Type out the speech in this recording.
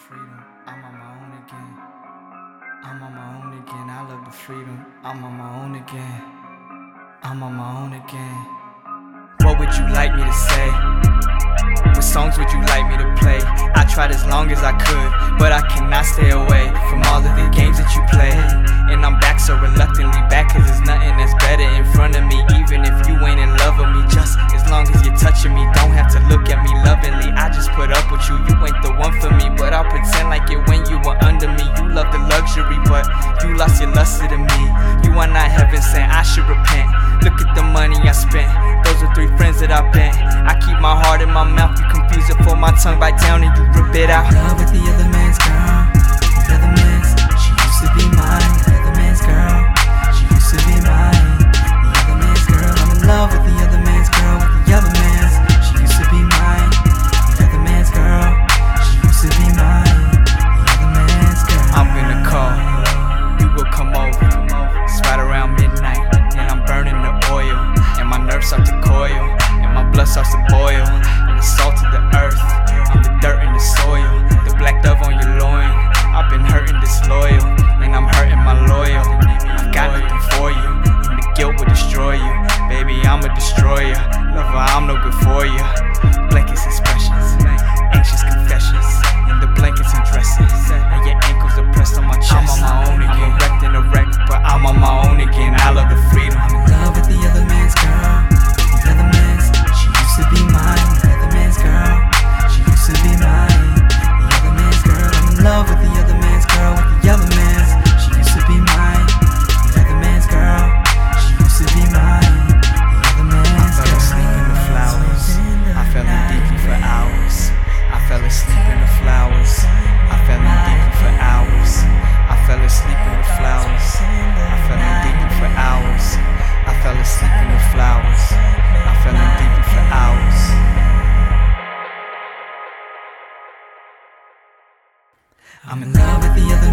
freedom. I'm on my own again. I'm on my own again. I love the freedom. I'm on my own again. I'm on my own again. What would you like me to say? What songs would you like me to play? I tried as long as I could, but I cannot stay away from all of the games that you play. And I'm back so reluctantly back, cause it's nothing. should repent. Look at the money I spent. Those are three friends that I bent. I keep my heart in my mouth. You confuse it for my tongue. Bite down and you. I'm in love with the other